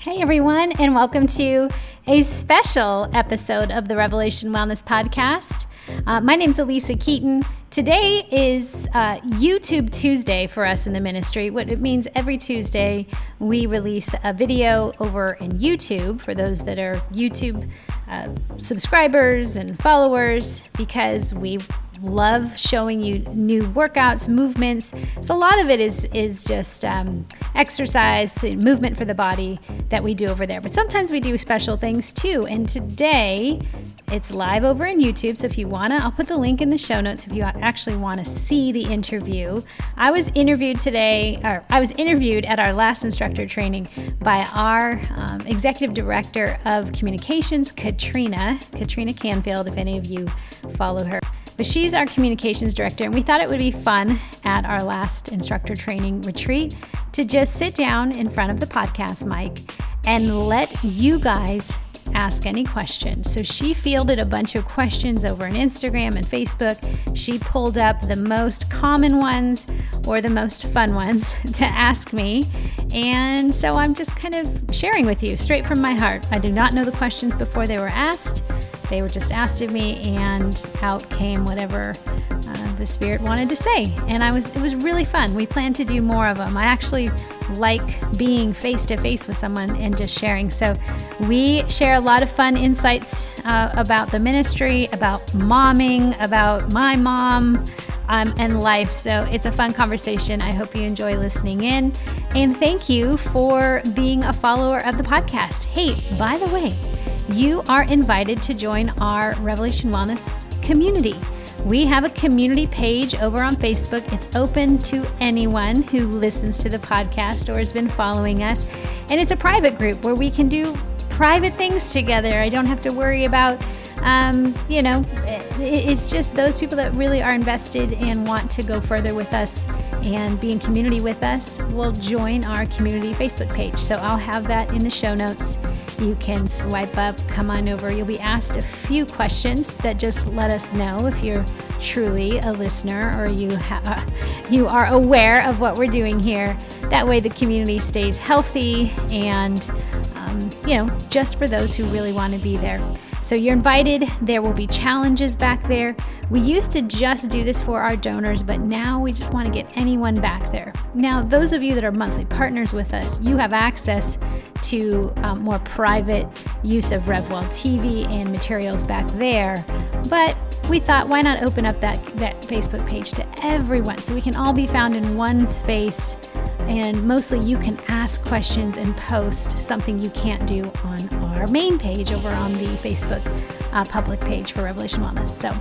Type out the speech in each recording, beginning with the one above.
Hey, everyone, and welcome to a special episode of the Revelation Wellness Podcast. Uh, my name is Alisa Keeton. Today is uh, YouTube Tuesday for us in the ministry. What it means every Tuesday, we release a video over in YouTube for those that are YouTube uh, subscribers and followers because we love showing you new workouts, movements. So a lot of it is is just um, exercise, movement for the body that we do over there. But sometimes we do special things too. And today, it's live over in YouTube. So if you wanna, I'll put the link in the show notes if you actually want to see the interview. I was interviewed today, or I was interviewed at our last instructor training by our um, executive director of communications, Katrina, Katrina Canfield. If any of you follow her. But she's our communications director, and we thought it would be fun at our last instructor training retreat to just sit down in front of the podcast mic and let you guys ask any questions. So she fielded a bunch of questions over on Instagram and Facebook. She pulled up the most common ones or the most fun ones to ask me. And so I'm just kind of sharing with you straight from my heart. I do not know the questions before they were asked. They were just asked of me, and out came whatever uh, the Spirit wanted to say. And I was it was really fun. We plan to do more of them. I actually like being face to face with someone and just sharing. So we share a lot of fun insights uh, about the ministry, about momming, about my mom. Um, and life. So it's a fun conversation. I hope you enjoy listening in. And thank you for being a follower of the podcast. Hey, by the way, you are invited to join our Revelation Wellness community. We have a community page over on Facebook. It's open to anyone who listens to the podcast or has been following us. And it's a private group where we can do private things together. I don't have to worry about, um, you know, it's just those people that really are invested and want to go further with us and be in community with us will join our community Facebook page. So I'll have that in the show notes. You can swipe up, come on over. You'll be asked a few questions that just let us know if you're truly a listener or you ha- you are aware of what we're doing here. That way, the community stays healthy and um, you know just for those who really want to be there. So you're invited. There will be challenges back there. We used to just do this for our donors, but now we just want to get anyone back there. Now, those of you that are monthly partners with us, you have access to um, more private use of RevWell TV and materials back there. But we thought, why not open up that, that Facebook page to everyone so we can all be found in one space and mostly you can ask questions and post something you can't do on our main page over on the Facebook uh, public page for Revelation Wellness. So,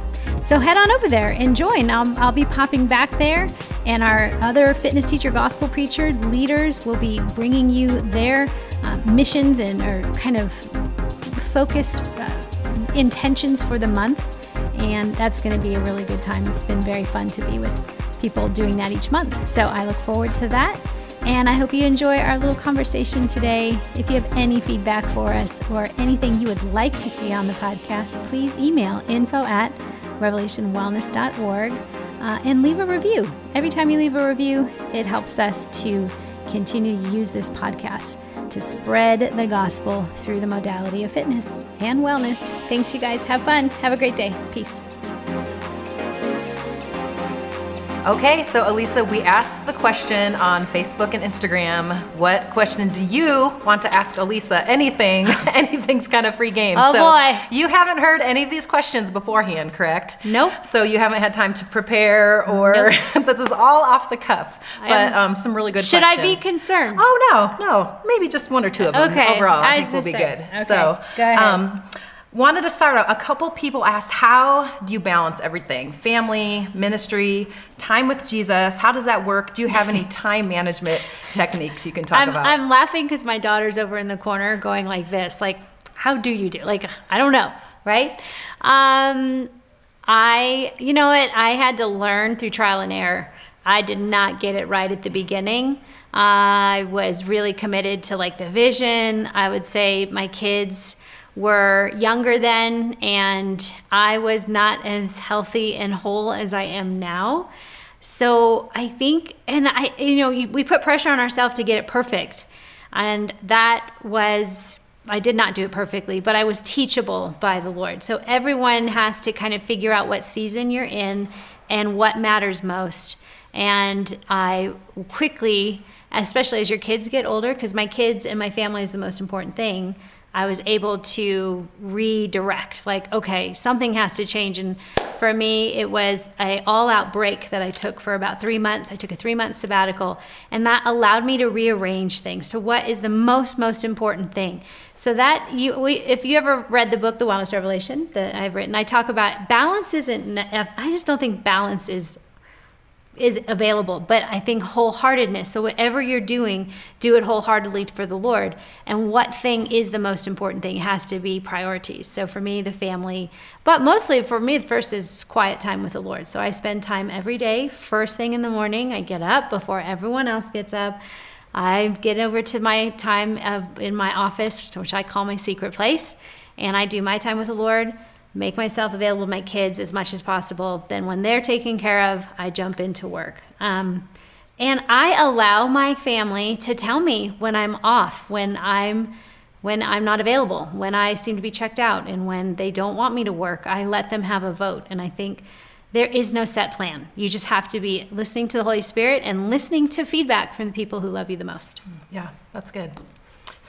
so head on over there and join. I'll, I'll be popping back there, and our other fitness teacher, gospel preacher leaders will be bringing you their uh, missions and or kind of focus uh, intentions for the month. And that's going to be a really good time. It's been very fun to be with people doing that each month. So I look forward to that. And I hope you enjoy our little conversation today. If you have any feedback for us or anything you would like to see on the podcast, please email info at revelationwellness.org uh, and leave a review. Every time you leave a review, it helps us to continue to use this podcast to spread the gospel through the modality of fitness and wellness. Thanks, you guys. Have fun. Have a great day. Peace. Okay, so Alisa, we asked the question on Facebook and Instagram. What question do you want to ask Alisa? Anything, anything's kind of free game. Oh so boy. You haven't heard any of these questions beforehand, correct? Nope. So you haven't had time to prepare, or nope. this is all off the cuff. But um, some really good. Questions. Should questions. I be concerned? Oh no, no, maybe just one or two of them. Okay. Overall, I, I think will be good. Okay. So Go ahead. Um, Wanted to start out. A couple people asked, How do you balance everything? Family, ministry, time with Jesus. How does that work? Do you have any time management techniques you can talk I'm, about? I'm laughing because my daughter's over in the corner going like this, like, how do you do? Like, I don't know, right? Um, I, you know what? I had to learn through trial and error. I did not get it right at the beginning. I was really committed to like the vision. I would say my kids were younger then, and I was not as healthy and whole as I am now. So I think, and I, you know, we put pressure on ourselves to get it perfect. And that was I did not do it perfectly, but I was teachable by the Lord. So everyone has to kind of figure out what season you're in and what matters most. And I quickly, especially as your kids get older, because my kids and my family is the most important thing, I was able to redirect like okay something has to change. And for me it was a all out break that I took for about 3 months. I took a 3 month sabbatical and that allowed me to rearrange things to what is the most most important thing. So that you we, if you ever read the book The Wellness Revelation that I've written I talk about balance isn't I just don't think balance is is available, but I think wholeheartedness. So, whatever you're doing, do it wholeheartedly for the Lord. And what thing is the most important thing? It has to be priorities. So, for me, the family, but mostly for me, the first is quiet time with the Lord. So, I spend time every day, first thing in the morning. I get up before everyone else gets up. I get over to my time of, in my office, which I call my secret place, and I do my time with the Lord make myself available to my kids as much as possible. Then, when they're taken care of, I jump into work. Um, and I allow my family to tell me when I'm off, when I'm when I'm not available, when I seem to be checked out, and when they don't want me to work. I let them have a vote, and I think there is no set plan. You just have to be listening to the Holy Spirit and listening to feedback from the people who love you the most. Yeah, that's good.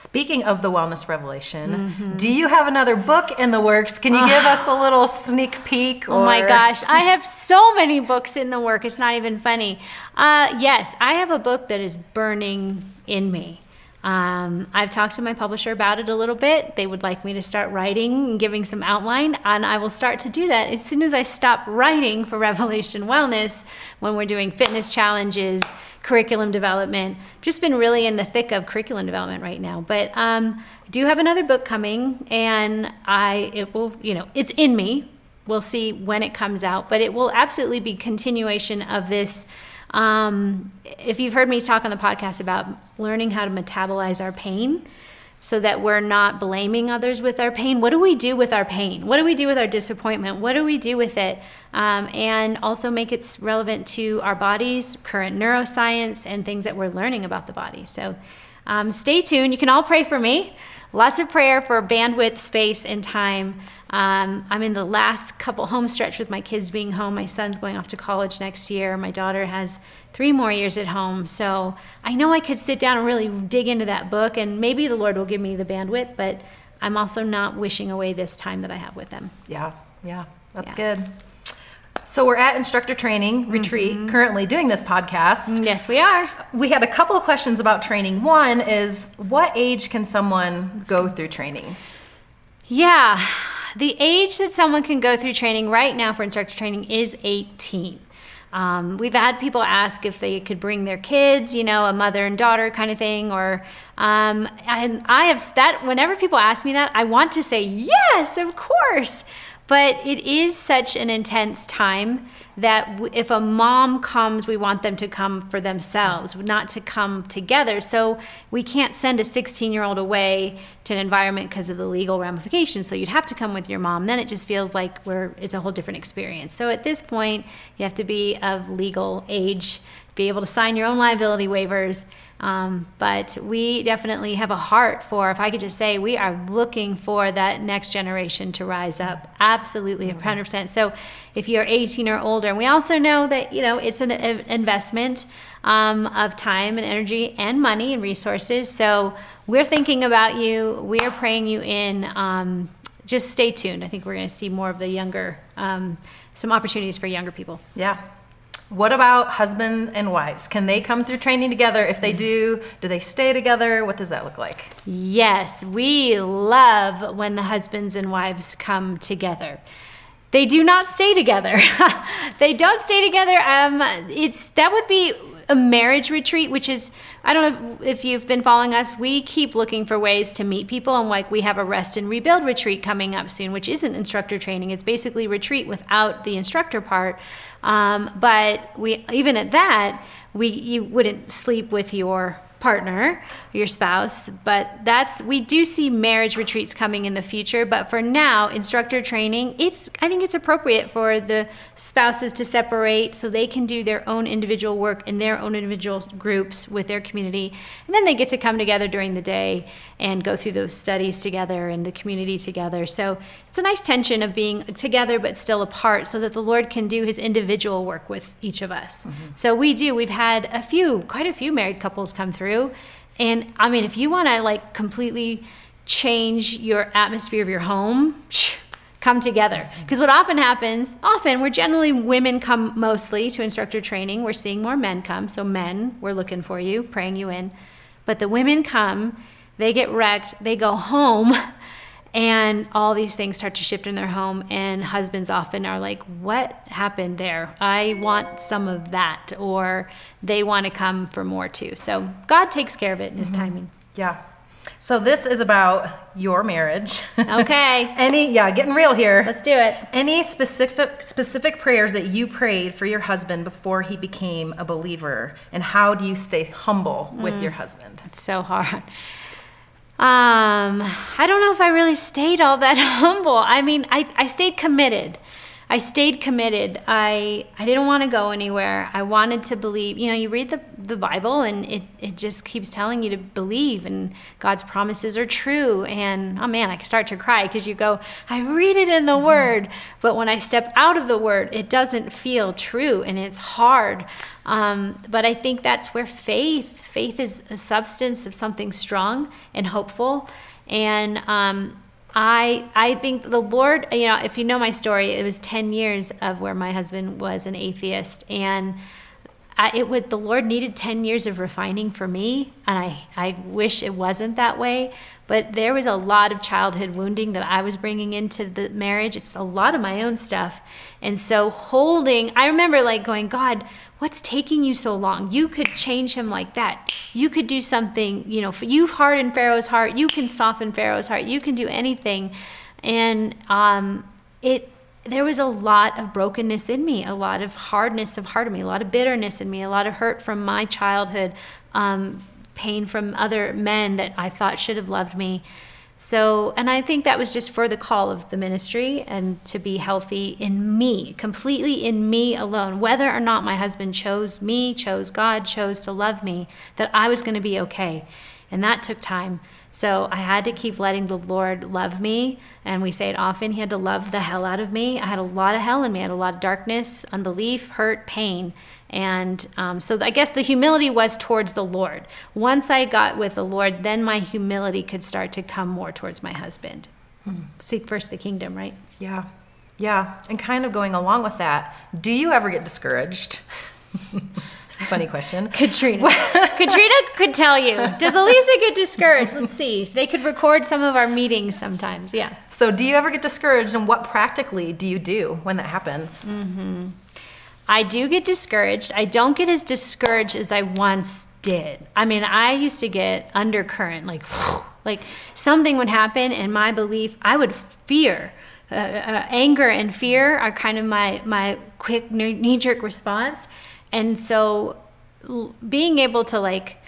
Speaking of the Wellness Revelation, mm-hmm. do you have another book in the works? Can you give us a little sneak peek? Or... Oh my gosh, I have so many books in the work. It's not even funny. Uh, yes, I have a book that is burning in me. Um, I've talked to my publisher about it a little bit. They would like me to start writing and giving some outline, and I will start to do that as soon as I stop writing for Revelation Wellness when we're doing fitness challenges, curriculum development. I've just been really in the thick of curriculum development right now, but um, I do have another book coming, and I it will you know it's in me. We'll see when it comes out, but it will absolutely be continuation of this um, if you've heard me talk on the podcast about learning how to metabolize our pain so that we're not blaming others with our pain, what do we do with our pain? What do we do with our disappointment? What do we do with it? Um, and also make it relevant to our bodies, current neuroscience, and things that we're learning about the body. So um, stay tuned. You can all pray for me. Lots of prayer for bandwidth, space, and time. Um, I'm in the last couple home stretch with my kids being home. My son's going off to college next year. My daughter has three more years at home. So I know I could sit down and really dig into that book, and maybe the Lord will give me the bandwidth, but I'm also not wishing away this time that I have with them. Yeah, yeah, that's yeah. good. So we're at instructor training retreat mm-hmm. currently doing this podcast. Yes, we are. We had a couple of questions about training. One is what age can someone go through training? Yeah the age that someone can go through training right now for instructor training is 18. Um, we've had people ask if they could bring their kids, you know, a mother and daughter kind of thing, or um, and I have that. Whenever people ask me that, I want to say yes, of course, but it is such an intense time that if a mom comes, we want them to come for themselves, not to come together. So we can't send a 16 year old away to an environment because of the legal ramifications. So you'd have to come with your mom. Then it just feels like we're, it's a whole different experience. So at this point, you have to be of legal age, be able to sign your own liability waivers. Um, but we definitely have a heart for, if I could just say, we are looking for that next generation to rise up. Absolutely, 100%. So if you're 18 or older, and we also know that, you know, it's an investment um, of time and energy and money and resources. So we're thinking about you. We are praying you in. Um, just stay tuned. I think we're going to see more of the younger, um, some opportunities for younger people. Yeah. What about husband and wives? Can they come through training together? If they do, do they stay together? What does that look like? Yes, we love when the husbands and wives come together. They do not stay together. they don't stay together. Um, it's that would be a marriage retreat, which is, I don't know if you've been following us, we keep looking for ways to meet people. And like we have a rest and rebuild retreat coming up soon, which isn't instructor training. It's basically retreat without the instructor part. Um, but we, even at that, we, you wouldn't sleep with your partner, your spouse. But that's we do see marriage retreats coming in the future. But for now, instructor training, it's I think it's appropriate for the spouses to separate so they can do their own individual work in their own individual groups with their community, and then they get to come together during the day and go through those studies together and the community together. So it's a nice tension of being together but still apart, so that the Lord can do His individual work with each of us. Mm-hmm. So we do. We've had a few, quite a few married couples come through. And I mean, if you want to like completely change your atmosphere of your home, come together. Because what often happens, often we're generally women come mostly to instructor training. We're seeing more men come. So, men, we're looking for you, praying you in. But the women come, they get wrecked, they go home. and all these things start to shift in their home and husbands often are like what happened there? I want some of that or they want to come for more too. So god takes care of it in his mm-hmm. timing. Yeah. So this is about your marriage. Okay. Any yeah getting real here. Let's do it. Any specific specific prayers that you prayed for your husband before he became a believer? And how do you stay humble with mm. your husband? It's so hard um, I don't know if I really stayed all that humble. I mean, I, I stayed committed. I stayed committed. I I didn't want to go anywhere. I wanted to believe. You know, you read the, the Bible and it, it just keeps telling you to believe and God's promises are true. And oh man, I can start to cry because you go, I read it in the mm-hmm. word, but when I step out of the word, it doesn't feel true and it's hard. Um, but I think that's where faith faith is a substance of something strong and hopeful. And um, I I think the Lord, you know, if you know my story, it was ten years of where my husband was an atheist, and I, it would the Lord needed ten years of refining for me, and I I wish it wasn't that way. But there was a lot of childhood wounding that I was bringing into the marriage. It's a lot of my own stuff, and so holding. I remember like going, God, what's taking you so long? You could change him like that. You could do something, you know, you've hardened Pharaoh's heart. You can soften Pharaoh's heart. You can do anything. And um, it, there was a lot of brokenness in me, a lot of hardness of heart in me, a lot of bitterness in me, a lot of hurt from my childhood, um, pain from other men that I thought should have loved me. So, and I think that was just for the call of the ministry and to be healthy in me, completely in me alone. Whether or not my husband chose me, chose God, chose to love me, that I was going to be okay. And that took time. So I had to keep letting the Lord love me. And we say it often, He had to love the hell out of me. I had a lot of hell in me, I had a lot of darkness, unbelief, hurt, pain. And um, so I guess the humility was towards the Lord. Once I got with the Lord, then my humility could start to come more towards my husband. Hmm. Seek first the kingdom, right? Yeah. Yeah. And kind of going along with that, do you ever get discouraged? Funny question. Katrina. Katrina could tell you. Does Alisa get discouraged? Let's see. They could record some of our meetings sometimes. Yeah. So, do you ever get discouraged, and what practically do you do when that happens? Mm-hmm. I do get discouraged. I don't get as discouraged as I once did. I mean, I used to get undercurrent, like, like something would happen, and my belief, I would fear. Uh, uh, anger and fear are kind of my my quick knee jerk response, and so being able to like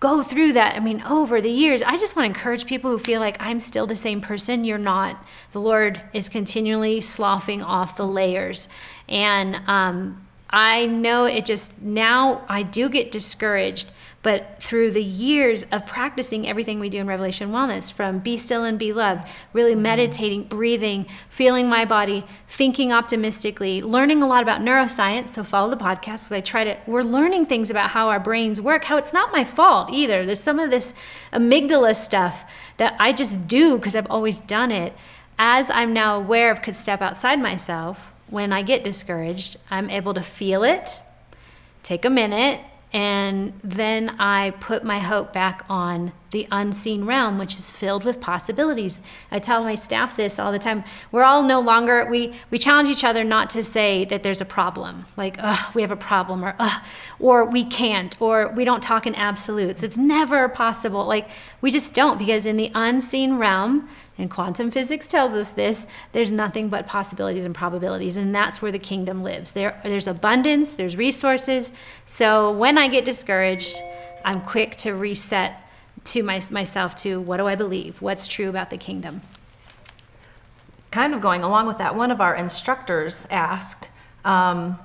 go through that. I mean, over the years, I just want to encourage people who feel like I'm still the same person. You're not. The Lord is continually sloughing off the layers. And um, I know it just now I do get discouraged but through the years of practicing everything we do in Revelation Wellness, from be still and be loved, really mm-hmm. meditating, breathing, feeling my body, thinking optimistically, learning a lot about neuroscience. So follow the podcast because I try to, we're learning things about how our brains work, how it's not my fault either. There's some of this amygdala stuff that I just do because I've always done it. As I'm now aware of, could step outside myself, when I get discouraged, I'm able to feel it, take a minute, and then I put my hope back on the unseen realm, which is filled with possibilities. I tell my staff this all the time. We're all no longer, we, we challenge each other not to say that there's a problem, like, we have a problem, or, or we can't, or we don't talk in absolutes. It's never possible. Like, we just don't, because in the unseen realm, and quantum physics tells us this, there's nothing but possibilities and probabilities, and that's where the kingdom lives. There, there's abundance, there's resources. So when I get discouraged, I'm quick to reset to my, myself to what do I believe? What's true about the kingdom? Kind of going along with that, one of our instructors asked, um,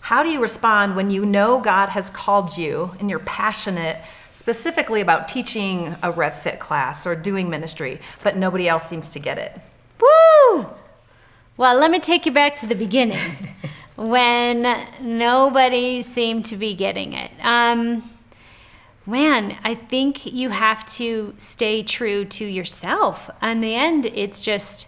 How do you respond when you know God has called you and you're passionate specifically about teaching a RevFit class or doing ministry, but nobody else seems to get it? Woo! Well, let me take you back to the beginning when nobody seemed to be getting it. Um, man, I think you have to stay true to yourself. In the end, it's just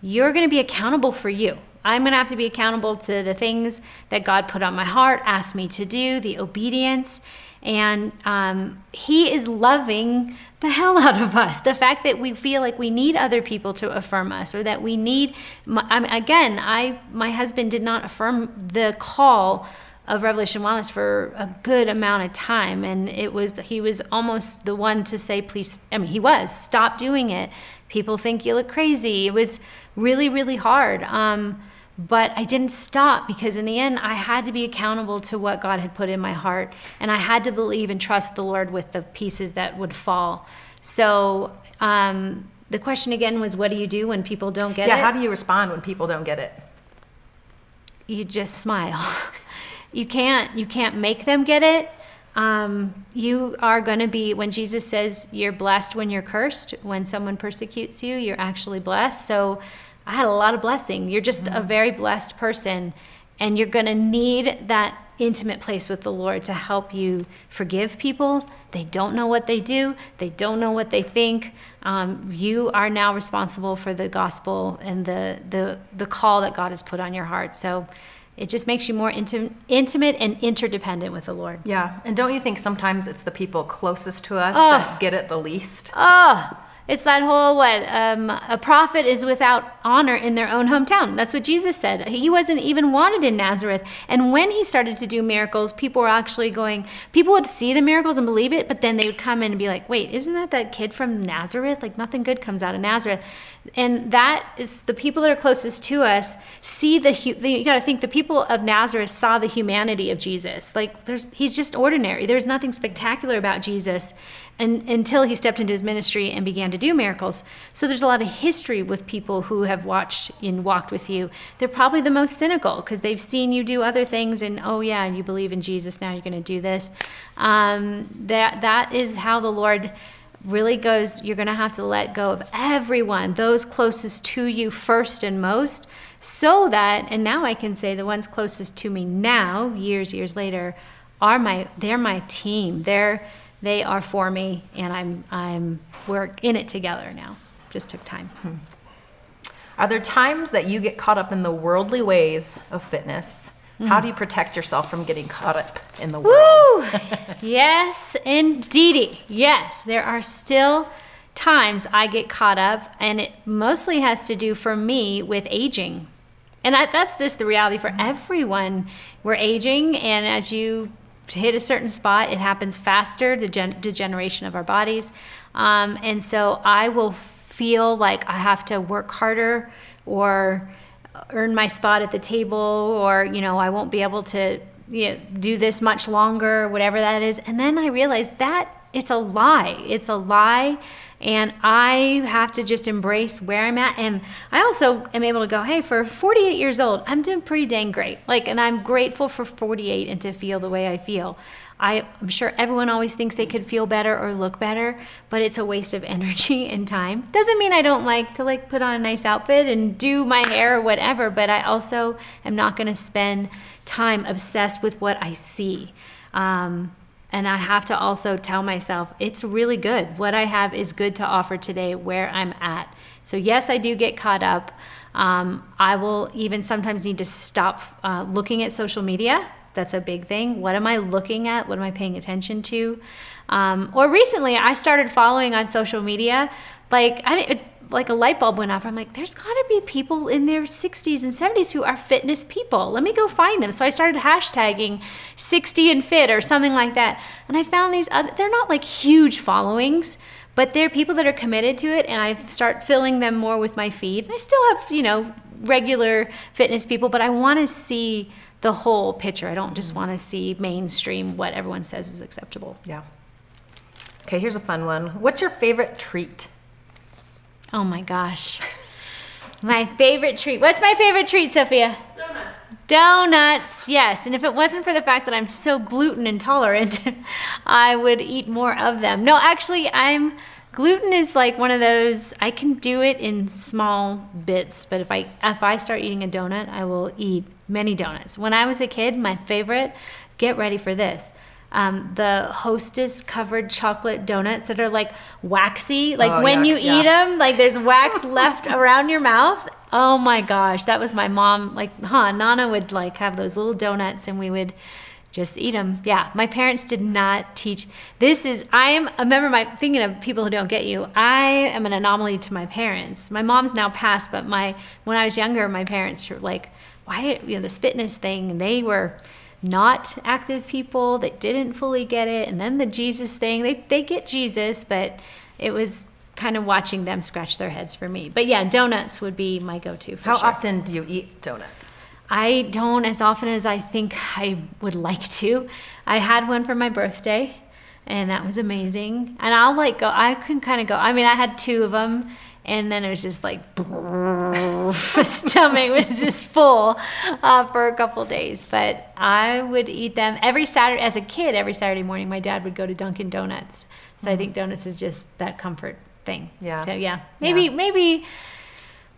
you're going to be accountable for you. I'm going to have to be accountable to the things that God put on my heart, asked me to do, the obedience. And um, He is loving the hell out of us. The fact that we feel like we need other people to affirm us, or that we need. My, I again, I my husband did not affirm the call of Revelation Wellness for a good amount of time, and it was he was almost the one to say, "Please," I mean, he was stop doing it. People think you look crazy. It was really, really hard. Um, but I didn't stop because in the end, I had to be accountable to what God had put in my heart, and I had to believe and trust the Lord with the pieces that would fall. So. Um, the question again was, what do you do when people don't get yeah, it? Yeah, how do you respond when people don't get it? You just smile. you can't you can't make them get it. Um, you are going to be when jesus says you're blessed when you're cursed when someone persecutes you you're actually blessed. So i had a lot of blessing. You're just mm-hmm. a very blessed person and you're going to need that intimate place with the lord to help you forgive people. They don't know what they do. They don't know what they think. Um, you are now responsible for the gospel and the, the the call that god has put on your heart. So it just makes you more intim- intimate and interdependent with the Lord. Yeah. And don't you think sometimes it's the people closest to us oh. that get it the least? Oh, it's that whole what um, a prophet is without honor in their own hometown. That's what Jesus said. He wasn't even wanted in Nazareth. And when he started to do miracles, people were actually going. People would see the miracles and believe it, but then they would come in and be like, "Wait, isn't that that kid from Nazareth? Like nothing good comes out of Nazareth." And that is the people that are closest to us see the. You got to think the people of Nazareth saw the humanity of Jesus. Like there's, he's just ordinary. There's nothing spectacular about Jesus, and until he stepped into his ministry and began to do miracles. So there's a lot of history with people who have watched and walked with you. They're probably the most cynical because they've seen you do other things and oh yeah, you believe in Jesus now you're going to do this. Um, that that is how the Lord really goes. You're going to have to let go of everyone, those closest to you first and most, so that and now I can say the ones closest to me now, years years later, are my they're my team. They're they are for me, and I'm I'm we're in it together now. Just took time. Hmm. Are there times that you get caught up in the worldly ways of fitness? Mm. How do you protect yourself from getting caught up in the world? yes, indeedy. Yes, there are still times I get caught up, and it mostly has to do for me with aging. And I, that's just the reality for everyone. We're aging, and as you hit a certain spot, it happens faster, the gen- degeneration of our bodies. Um, and so I will feel like I have to work harder or earn my spot at the table or, you know, I won't be able to you know, do this much longer, whatever that is. And then I realized that it's a lie. It's a lie. And I have to just embrace where I'm at. And I also am able to go, hey, for 48 years old, I'm doing pretty dang great. Like, and I'm grateful for 48 and to feel the way I feel. I, am sure everyone always thinks they could feel better or look better, but it's a waste of energy and time. Doesn't mean I don't like to like put on a nice outfit and do my hair or whatever, but I also am not going to spend time obsessed with what I see. Um, and I have to also tell myself it's really good. What I have is good to offer today where I'm at. So, yes, I do get caught up. Um, I will even sometimes need to stop uh, looking at social media that's a big thing. What am I looking at? What am I paying attention to? Um, or recently, I started following on social media. Like I, like a light bulb went off. I'm like, there's got to be people in their 60s and 70s who are fitness people. Let me go find them. So I started hashtagging 60 and fit or something like that. And I found these other, they're not like huge followings, but they're people that are committed to it. And I start filling them more with my feed. I still have, you know, regular fitness people, but I want to see the whole picture. I don't just mm-hmm. want to see mainstream what everyone says is acceptable. Yeah. Okay, here's a fun one. What's your favorite treat? Oh my gosh. My favorite treat. What's my favorite treat, Sophia? Donuts. Donuts, yes. And if it wasn't for the fact that I'm so gluten intolerant, I would eat more of them. No, actually, I'm gluten is like one of those I can do it in small bits, but if I if I start eating a donut, I will eat many donuts. When I was a kid, my favorite, get ready for this. Um, the hostess covered chocolate donuts that are like waxy. Like Oh, when yuck, you yeah. eat them like there's wax left around your mouth. Oh my gosh that was my mom like huh nana would like have those little donuts and we would just eat them yeah my parents did not teach. This is i am a member of my thinking of people who don't get you i am an anomaly to my parents. My mom's now passed but my when i was younger my parents were like why you know this fitness thing and they were not active people that didn't fully get it and then the jesus thing they, they get jesus but it was kind of watching them scratch their heads for me but yeah donuts would be my go-to for How sure often do you eat donuts? I don't as often as I think I would like to. I had one for my birthday, and that was amazing. And I'll like go. I can kind of go. I mean, I had two of them, and then it was just like my stomach was just full uh, for a couple days. But I would eat them every Saturday. As a kid, every Saturday morning, my dad would go to Dunkin' Donuts. So I think donuts is just that comfort thing. Yeah. So yeah, maybe Yeah. maybe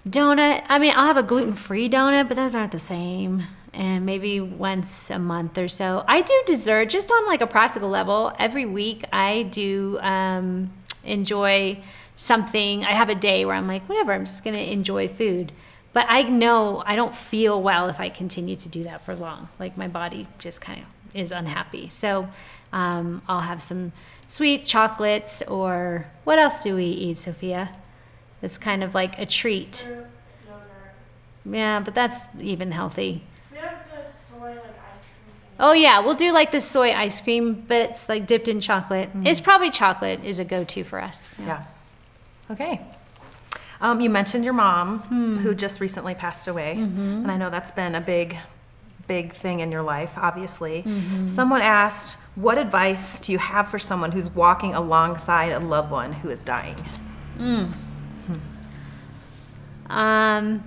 donut. I mean, I'll have a gluten free donut, but those aren't the same. And maybe once a month or so. I do dessert just on like a practical level. Every week, I do um, enjoy something. I have a day where I'm like, whatever, I'm just going to enjoy food. But I know I don't feel well if I continue to do that for long. Like my body just kind of is unhappy. So um, I'll have some sweet chocolates or what else do we eat, Sophia? It's kind of like a treat. Fruit. Yeah, but that's even healthy. We have the soy like ice cream. Oh yeah, we'll do like the soy ice cream bits like dipped in chocolate. It's probably chocolate is a go-to for us. Yeah. Okay. Um, you mentioned your mom, hmm. who just recently passed away, mm-hmm. and I know that's been a big, big thing in your life. Obviously, mm-hmm. someone asked, "What advice do you have for someone who's walking alongside a loved one who is dying?" Hmm. Um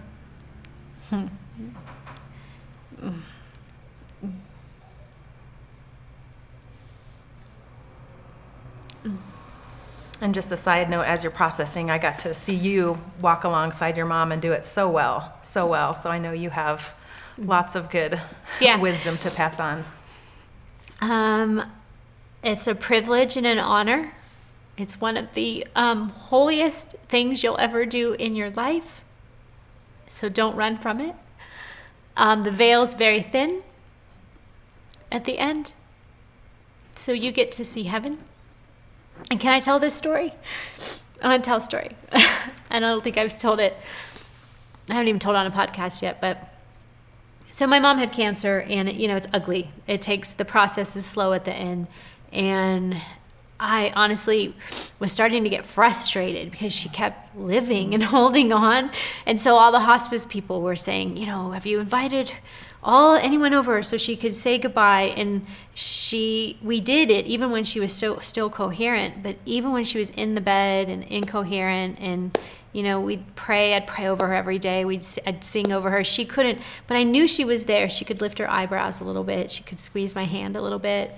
hmm. And just a side note, as you're processing, I got to see you walk alongside your mom and do it so well, so well. So I know you have lots of good Yeah. wisdom to pass on. Um, it's a privilege and an honor. It's one of the um, holiest things you'll ever do in your life. So don't run from it. Um, the veil is very thin at the end. So you get to see heaven. And can I tell this story? I want to tell a story. and I don't think I've told it. I haven't even told it on a podcast yet, but so my mom had cancer and you know it's ugly it takes the process is slow at the end and i honestly was starting to get frustrated because she kept living and holding on and so all the hospice people were saying you know have you invited all anyone over so she could say goodbye. And she we did it even when she was still still coherent but even when she was in the bed and incoherent and you know we'd pray i'd pray over her every day. We'd i'd sing over her. She couldn't but i knew she was there. She could lift her eyebrows a little bit. She could squeeze my hand a little bit.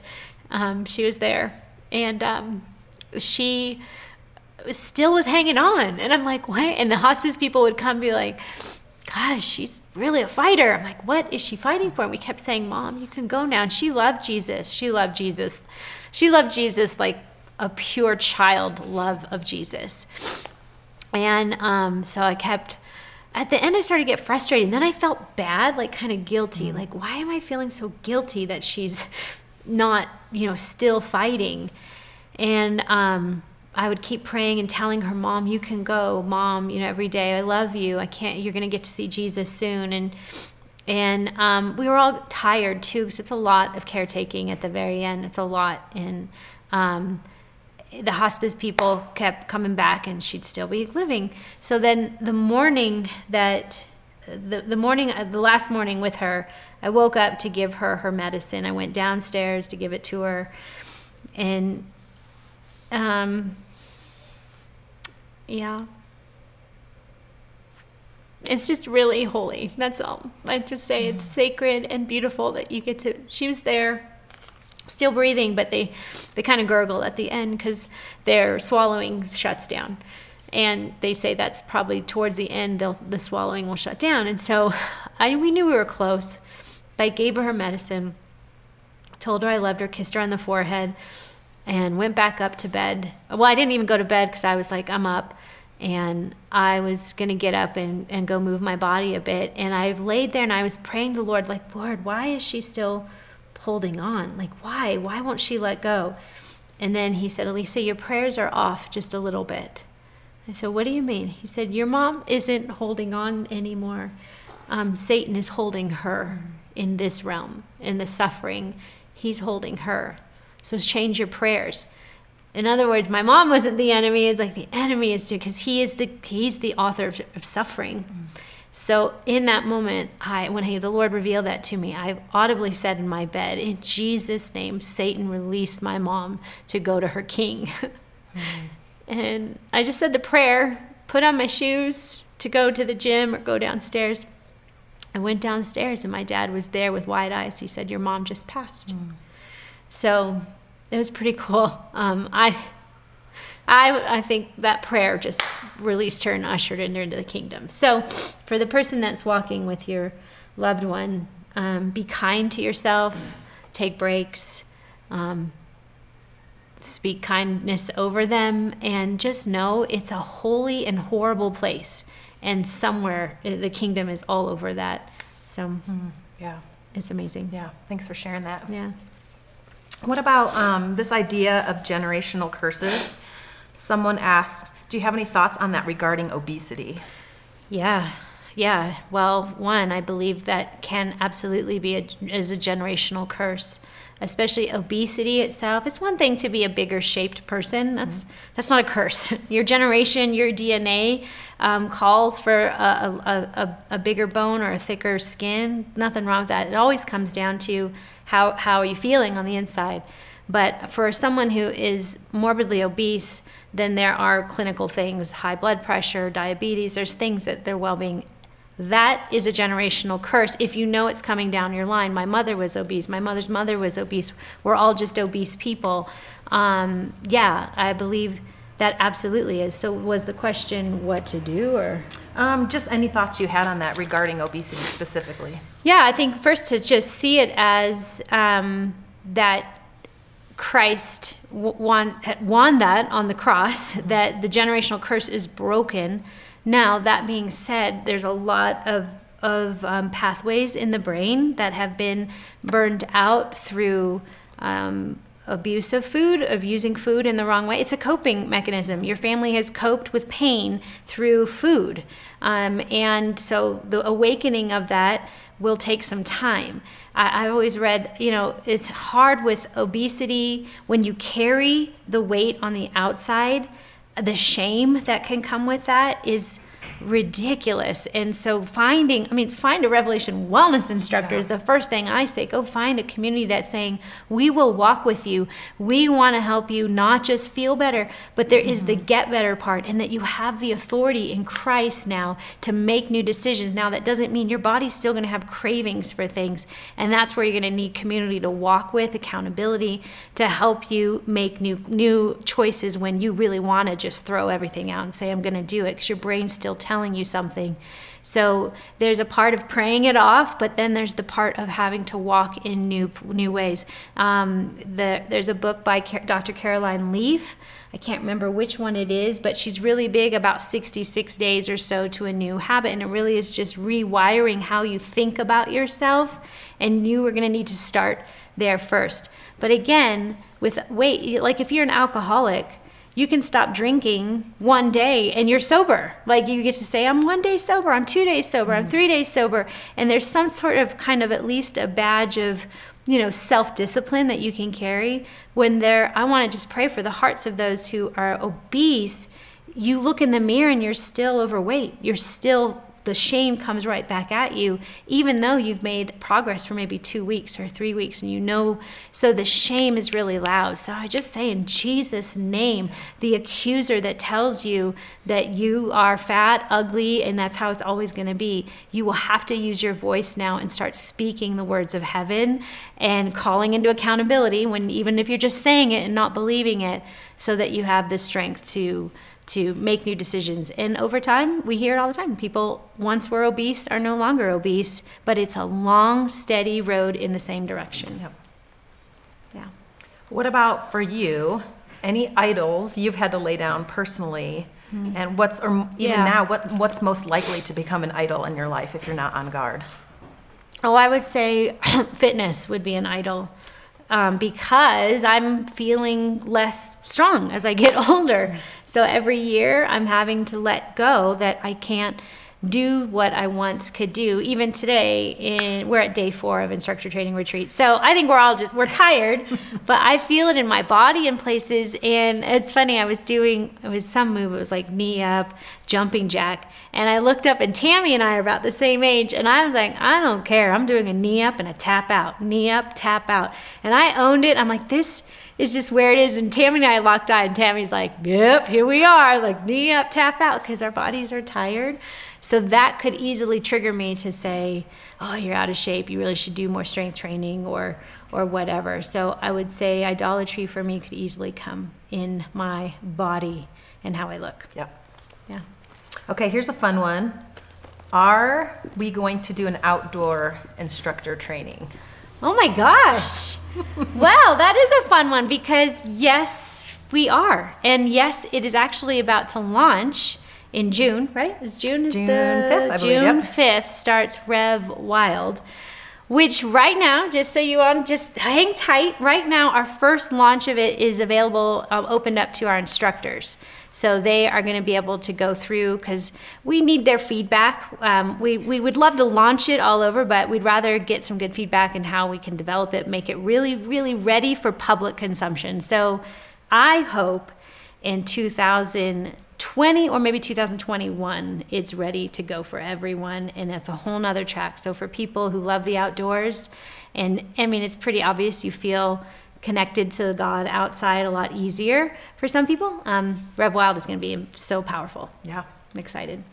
Um, she was there. And um, she still was hanging on. And i'm like what? And the hospice people would come be like gosh she's really a fighter. I'm like what is she fighting for? And we kept saying mom you can go now. And she loved jesus. She loved jesus. She loved jesus like a pure child love of jesus. And um, so I kept, at the end, I started to get frustrated. And then I felt bad, like kind of guilty. Like, why am I feeling so guilty that she's not, you know, still fighting? And um, I would keep praying and telling her, Mom, you can go. Mom, you know, every day, I love you. I can't, you're going to get to see Jesus soon. And, and um, we were all tired too, because it's a lot of caretaking at the very end. It's a lot. And, um, the hospice people kept coming back and she'd still be living. So then the morning that the, the morning, uh, the last morning with her, I woke up to give her her medicine. I went downstairs to give it to her. And, um, yeah. It's just really holy. That's all. I just say it's sacred and beautiful that you get to. She was there, still breathing, but they, they kind of gurgle at the end because their swallowing shuts down and they say that's probably towards the end they'll, the swallowing will shut down and so I, we knew we were close but i gave her her medicine told her i loved her kissed her on the forehead and went back up to bed well i didn't even go to bed because i was like i'm up and i was going to get up and, and go move my body a bit and i laid there and i was praying the lord like lord why is she still holding on like why why won't she let go and then he said alisa your prayers are off just a little bit I said, What do you mean? He said, Your mom isn't holding on anymore. Um, Satan is holding her in this realm, in the suffering. He's holding her. So change your prayers. In other words, my mom wasn't the enemy. It's like the enemy is too, because he is the he's the author of, of suffering. So in that moment, I when he, the Lord revealed that to me, I audibly said in my bed, "In Jesus' name, Satan, release my mom to go to her king." Mm-hmm. And I just said the prayer, put on my shoes to go to the gym or go downstairs. I went downstairs and my dad was there with wide eyes. He said, Your mom just passed. Mm. So it was pretty cool. Um, I, I, I think that prayer just released her and ushered her into the kingdom. So for the person that's walking with your loved one, um, be kind to yourself, take breaks. Um, speak kindness over them, and just know it's a holy and horrible place. And somewhere eh, the kingdom is all over that. So, mm, yeah, it's amazing. Yeah, thanks for sharing that. Yeah. What about um, this idea of generational curses? Someone asked, Do you have any thoughts on that regarding obesity? Yeah. Yeah. Well, one, I believe that can absolutely be a, is a generational curse especially obesity itself. It's one thing to be a bigger shaped person. That's mm-hmm. that's not a curse. Your generation, your DNA um, calls for a, a, a, a, bigger bone or a thicker skin. Nothing wrong with that. It always comes down to how how are you feeling on the inside. But for someone who is morbidly obese, then there are clinical things, high blood pressure, diabetes. There's things that their well-being that is a generational curse if you know it's coming down your line. My mother was obese. My mother's mother was obese. We're all just obese people. Um, yeah, I believe that absolutely is. So, was the question what to do, or um, just any thoughts you had on that regarding obesity specifically? Yeah, I think first to just see it as um, that Christ won won that on the cross. That the generational curse is broken now, that being said, there's a lot of of um, pathways in the brain that have been burned out through um, abuse of food, of using food in the wrong way. It's a coping mechanism. Your family has coped with pain through food. Um, and so the awakening of that will take some time. I, I always read, you know, it's hard with obesity when you carry the weight on the outside the shame that can come with that is ridiculous. And so finding, I mean, find a Revelation wellness instructor is the first thing I say. Go find a community that's saying, we will walk with you. We want to help you not just feel better, but there mm-hmm. is the mm-hmm. get better part and that you have the authority in Christ now to make new decisions. Now that doesn't mean your body's still going to have cravings for things. And that's where you're going to need community to walk with, accountability to help you make new new choices when you really want to just throw everything out and say I'm going to do it because your brain's still telling telling you something. So there's a part of praying it off, but then there's the part of having to walk in new new ways. Um, the, there's a book by Dr. Caroline Leaf. I can't remember which one it is, but she's really big about 66 days or so to a new habit, and it really is just rewiring how you think about yourself. And you are going to need to start there first. But again, with weight, like if you're an alcoholic you can stop drinking one day and you're sober. Like you get to say, I'm one day sober, I'm two days sober, I'm mm-hmm. three days sober. And there's some sort of kind of at least a badge of, you know, self discipline that you can carry when they're, I want to just pray for the hearts of those who are obese. You look in the mirror and you're still overweight. You're still the shame comes right back at you, even though you've made progress for maybe two weeks or three weeks, and you know, so the shame is really loud. So I just say, in Jesus' name, the accuser that tells you that you are fat, ugly, and that's how it's always going to be, you will have to use your voice now and start speaking the words of heaven and calling into accountability when even if you're just saying it and not believing it, so that you have the strength to to make new decisions. And over time, we hear it all the time. People once were obese are no longer obese, but it's a long, steady road in the same direction. Yep. Yeah. What about for you? Any idols you've had to lay down personally? Hmm. And what's, or even. Yeah. now, what, what's most likely to become an idol in your life if you're not on guard? Oh, I would say fitness would be an idol um, because I'm feeling less strong as I get older. So every year I'm having to let go that I can't do what I once could do. Even today, in, we're at day four of instructor training retreat. So I think we're all just we're tired, but I feel it in my body in places. And it's funny. I was doing it was some move. It was like knee up, jumping jack, and I looked up, and Tammy and I are about the same age, and I was like, I don't care. I'm doing a knee up and a tap out, knee up, tap out, and I owned it. I'm like this is just where it is. And Tammy and I locked eye, and Tammy's like, Yep, here we are, like knee up, tap out, because our bodies are tired. So that could easily trigger me to say, "Oh, you're out of shape. You really should do more strength training or or whatever." So I would say idolatry for me could easily come in my body and how I look. Yeah. Yeah. Okay, here's a fun one. Are we going to do an outdoor instructor training? Oh my gosh. well, that is a fun one because yes, we are. And yes, it is actually about to launch in June, right? Is June is June the 5th, I believe, June yep. 5th starts Rev Wild. Which right now, just so you on, just hang tight. Right now, our first launch of it is available, um, opened up to our instructors. So they are going to be able to go through because we need their feedback. Um, we, we would love to launch it all over, but we'd rather get some good feedback and how we can develop it, make it really, really ready for public consumption. So I hope in 2020 or maybe 2021 it's ready to go for everyone and that's a whole nother track. So for people who love the outdoors and i mean it's pretty obvious you feel connected to god outside a lot easier for some people um, rev wild is going to be so powerful. Yeah. i'm excited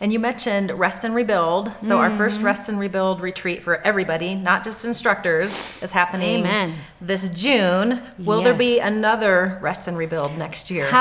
And you mentioned rest and rebuild. So our Mm-hmm. first rest and rebuild retreat for everybody, not just instructors, is happening Amen. this June. Will there be another rest and rebuild next year?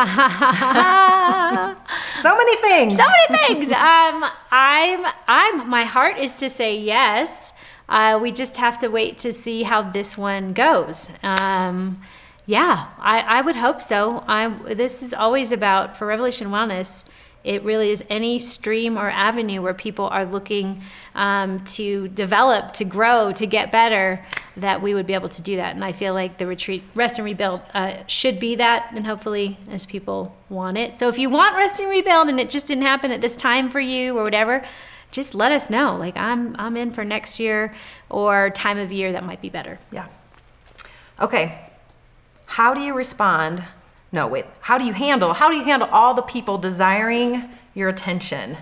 so many things. so many things. Um, I'm, I'm. My heart is to say yes. Uh, we just have to wait to see how this one goes. Um, yeah, I, I would hope so. I. This is always about for Revelation Wellness. It really is any stream or avenue where people are looking um, to develop, to grow, to get better, that we would be able to do that. And I feel like the retreat, Rest and Rebuild, uh, should be that, and hopefully as people want it. So if you want Rest and Rebuild and it just didn't happen at this time for you or whatever, just let us know. Like I'm, I'm in for next year or time of year that might be better. Yeah. Okay. How do you respond? No, wait. How do you handle? How do you handle all the people desiring your attention?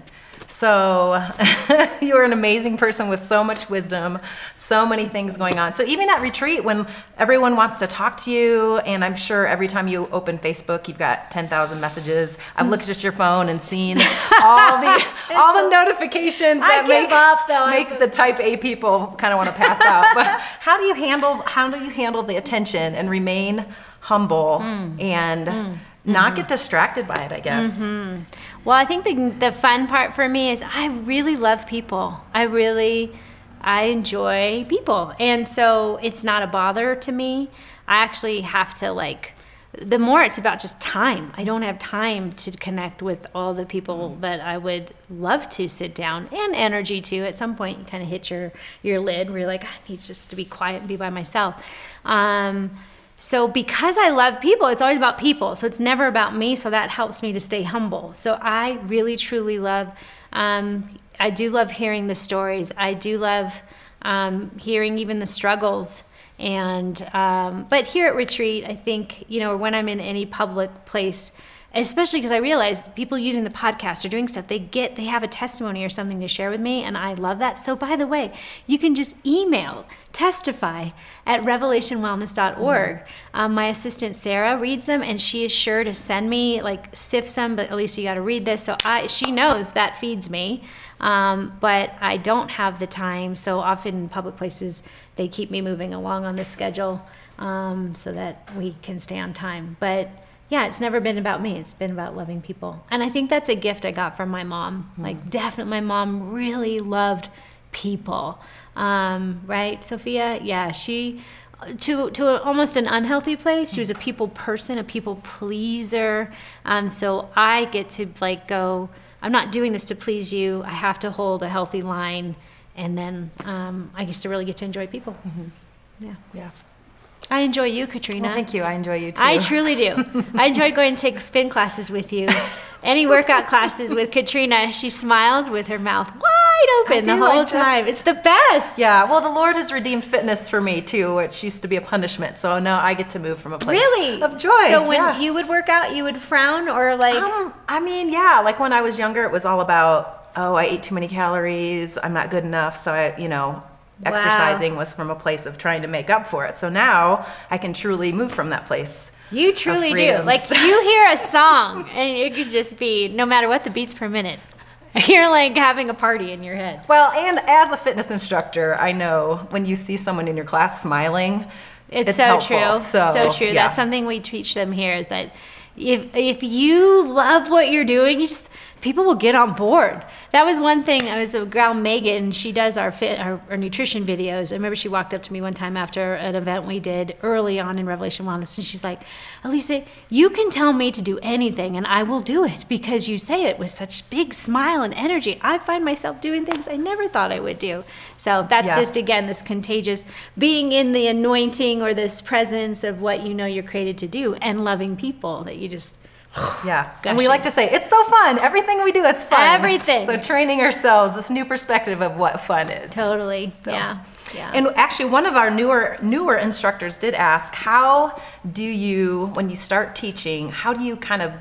So, you're an amazing person with so much wisdom, so many things going on. So, even at retreat, when everyone wants to talk to you, and I'm sure every time you open Facebook, you've got 10,000 messages. I've looked at your phone and seen all the all the notifications that make up, though. Make the type A people kind of want to pass out. But how do you handle how do you handle the attention and remain humble Mm. and not Mm-hmm. get distracted by it? I guess. Well, I think the, the fun part for me is I really love people. I really, I enjoy people. And so it's not a bother to me. I actually have to like, the more it's about just time. I don't have time to connect with all the people that I would love to sit down and energy too. At some point, you kind of hit your, your lid where you're like, I need just to be quiet and be by myself. Um, so because I love people, it's always about people. So it's never about me. So that helps me to stay humble. So I really truly love. Um, I do love hearing the stories. I do love um, hearing even the struggles. And um, but here at retreat, I think you know when I'm in any public place, especially because I realized people using the podcast or doing stuff, they get, they have a testimony or something to share with me, and I love that. So, by the way, you can just email testify at revelationwellness.org. Um, my assistant Sarah reads them, and she is sure to send me like sift them. But at least you got to read this, so I she knows that feeds me. Um, but I don't have the time, so often in public places they keep me moving along on the schedule um, so that we can stay on time. But yeah, it's never been about me. It's been about loving people. And I think that's a gift I got from my mom. Like, definitely, my mom really loved people. Um, right, Sophia? Yeah, she, to, to a, almost an unhealthy place. She was a people person, a people pleaser. Um, so I get to like go, I'm not doing this to please you. I have to hold a healthy line. And then um, I used to really get to enjoy people. Yeah. Yeah. I enjoy you, Katrina. Well, thank you. I enjoy you too. I truly do. I enjoy going to take spin classes with you. Any workout classes with Katrina, she smiles with her mouth wide open the whole just- time. It's the best. Yeah, well, the Lord has redeemed fitness for me too, which used to be a punishment. So now I get to move from a place Really? of joy. So when yeah. you would work out, you would frown or like Um, I mean, yeah, like when I was younger, it was all about, oh, I ate too many calories. I'm not good enough. So I, you know, Wow. exercising was from a place of trying to make up for it. So now I can truly move from that place. you truly do. Like you hear a song and it could just be no matter what the beats per minute. You're like having a party in your head. Well, and as a fitness instructor, I know when you see someone in your class smiling, It's, It's so helpful. true. So, So, true. yeah. That's something we teach them here is that if if you love what you're doing, you just people will get on board. That was one thing. I was a gal Megan. She does our fit our, our nutrition videos. I remember she walked up to me one time after an event we did early on in Revelation Wellness, and she's like, "Alisa, you can tell me to do anything, and I will do it because you say it with such big smile and energy. I find myself doing things I never thought I would do. So that's Yeah. just again this contagious being in the anointing or this presence of what you know you're created to do and loving people that you just Yeah. And we like to say, it's so fun. Everything we do is fun. Everything. So training ourselves, this new perspective of what fun is. totally So- yeah yeah And actually, one of our newer newer instructors did ask, how do you, when you start teaching, how do you kind of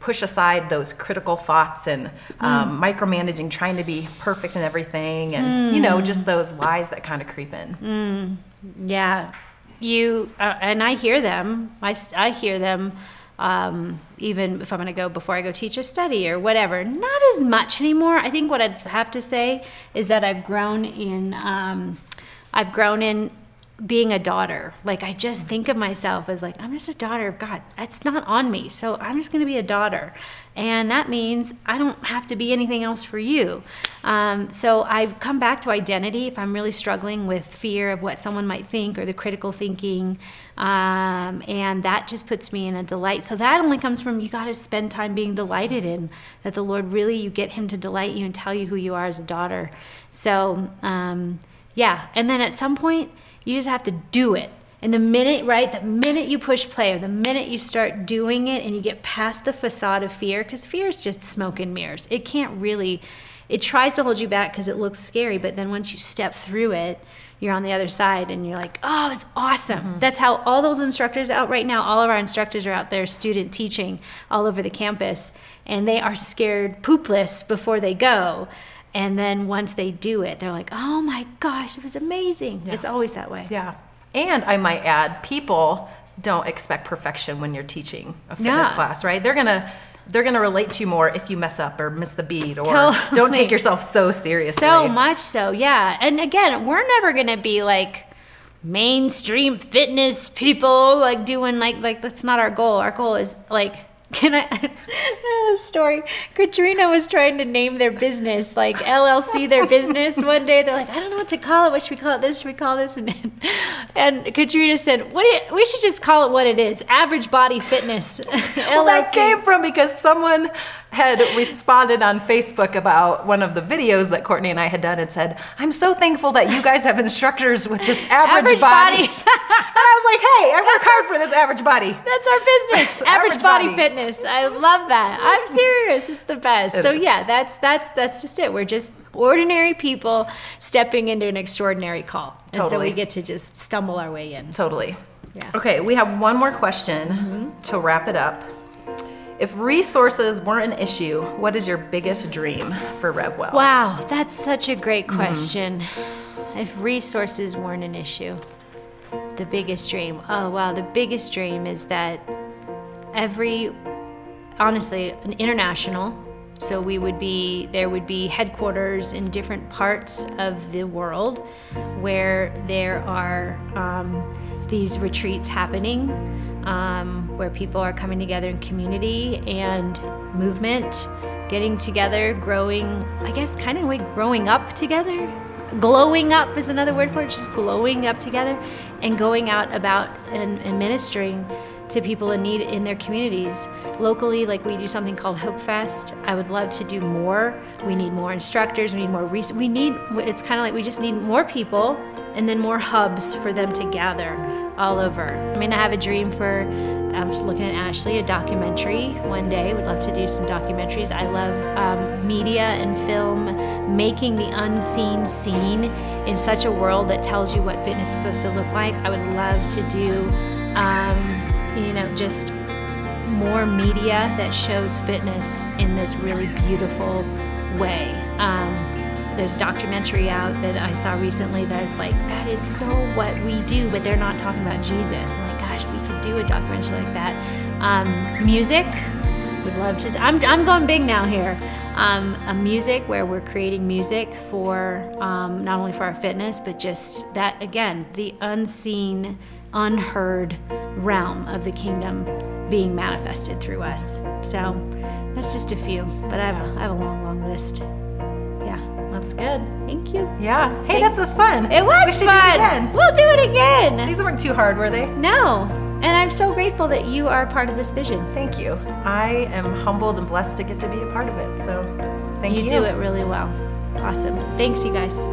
push aside those critical thoughts and um, micromanaging, trying to be perfect in everything, and you know, just those lies that kind of creep in. Yeah, you uh, and I hear them. I, I hear them. Um, even if I'm going to go before I go teach a study or whatever, not as much anymore. I think what I'd have to say is that I've grown in. Um, I've grown in being a daughter. Like I just think of myself as like I'm just a daughter of God. That's not on me, so I'm just going to be a daughter, and that means I don't have to be anything else for you. Um, so I come back to identity if I'm really struggling with fear of what someone might think or the critical thinking, um, and that just puts me in a delight. So that only comes from you got to spend time being delighted in that the Lord really you get Him to delight you and tell you who you are as a daughter. So um, yeah, and then at some point you just have to do it. And the minute, right, the minute you push play or the minute you start doing it and you get past the facade of fear, because fear is just smoke and mirrors. It can't really, it tries to hold you back because it looks scary, but then once you step through it, you're on the other side and you're like, oh, it's awesome. Mm-hmm. That's how all those instructors out right now, all of our instructors are out there student teaching all over the campus, and they are scared poopless before they go. And then once they do it, they're like, oh my gosh, it was amazing. It's always that way. Yeah. And I might add, people don't expect perfection when you're teaching a fitness Yeah. class, right? They're gonna they're gonna relate to you more if you mess up or miss the beat or Totally. don't take yourself so seriously. So much so, yeah. And again, we're never gonna be like mainstream fitness people, like doing like like that's not our goal. Our goal is like. Can I? I have a story. Katrina was trying to name their business, like LLC, their business. One day, they're like, I don't know what to call it. What should we call it? This should we call this? And and Katrina said, "What? Do you, we should just call it what it is: Average Body Fitness Well, that came from because someone had responded on Facebook about one of the videos that Courtney and I had done and said, I'm so thankful that you guys have instructors with just average, Average bodies. bodies. and I was like, hey, I work hard for this average body. That's our business. Average, Average body, body. fitness. I love that. I'm serious. It's the best. It so is. yeah, that's that's that's just it. We're just ordinary people stepping into an extraordinary call. And so we get to just stumble our way in. Totally. Yeah. Okay, we have one more question mm-hmm. to wrap it up. If resources weren't an issue, what is your biggest dream for RevWell? Wow, that's such a great question. If resources weren't an issue, the biggest dream. Oh, wow, the biggest dream is that every, honestly, an international. So we would be, there would be headquarters in different parts of the world where there are um, these retreats happening, um, where people are coming together in community and movement, getting together, growing, I guess, kind of like growing up together. Glowing up is another word for it, just glowing up together and going out about and, and ministering to people in need in their communities. Locally, like we do something called Hope Fest. I would love to do more. We need more instructors. We need more. We need. It's kind of like we just need more people and then more hubs for them to gather all over. I mean, I have a dream for. I'm just looking at Ashley, a documentary one day. Would love to do some documentaries. I love um, media and film, making the unseen seen in such a world that tells you what fitness is supposed to look like. I would love to do, um, you know, just more media that shows fitness in this really beautiful way. Um, there's a documentary out that I saw recently that is like, that is so what we do, but they're not talking about Jesus. I'm like, gosh, we could do a documentary like that. Um, music, would love to. I'm, I'm going big now here. Um, a music where we're creating music for um, not only for our fitness, but just that again, the unseen, unheard realm of the kingdom being manifested through us. So that's just a few, but I have I have a long, long list. That's good. thank you. Yeah. Hey, this was fun. It was we fun. Do it. We'll do it again. These weren't too hard, were they? No, and I'm so grateful that you are part of this vision. Thank you. I am humbled and blessed to get to be a part of it. So, thank you. you do it really well. Awesome. Thanks, you guys.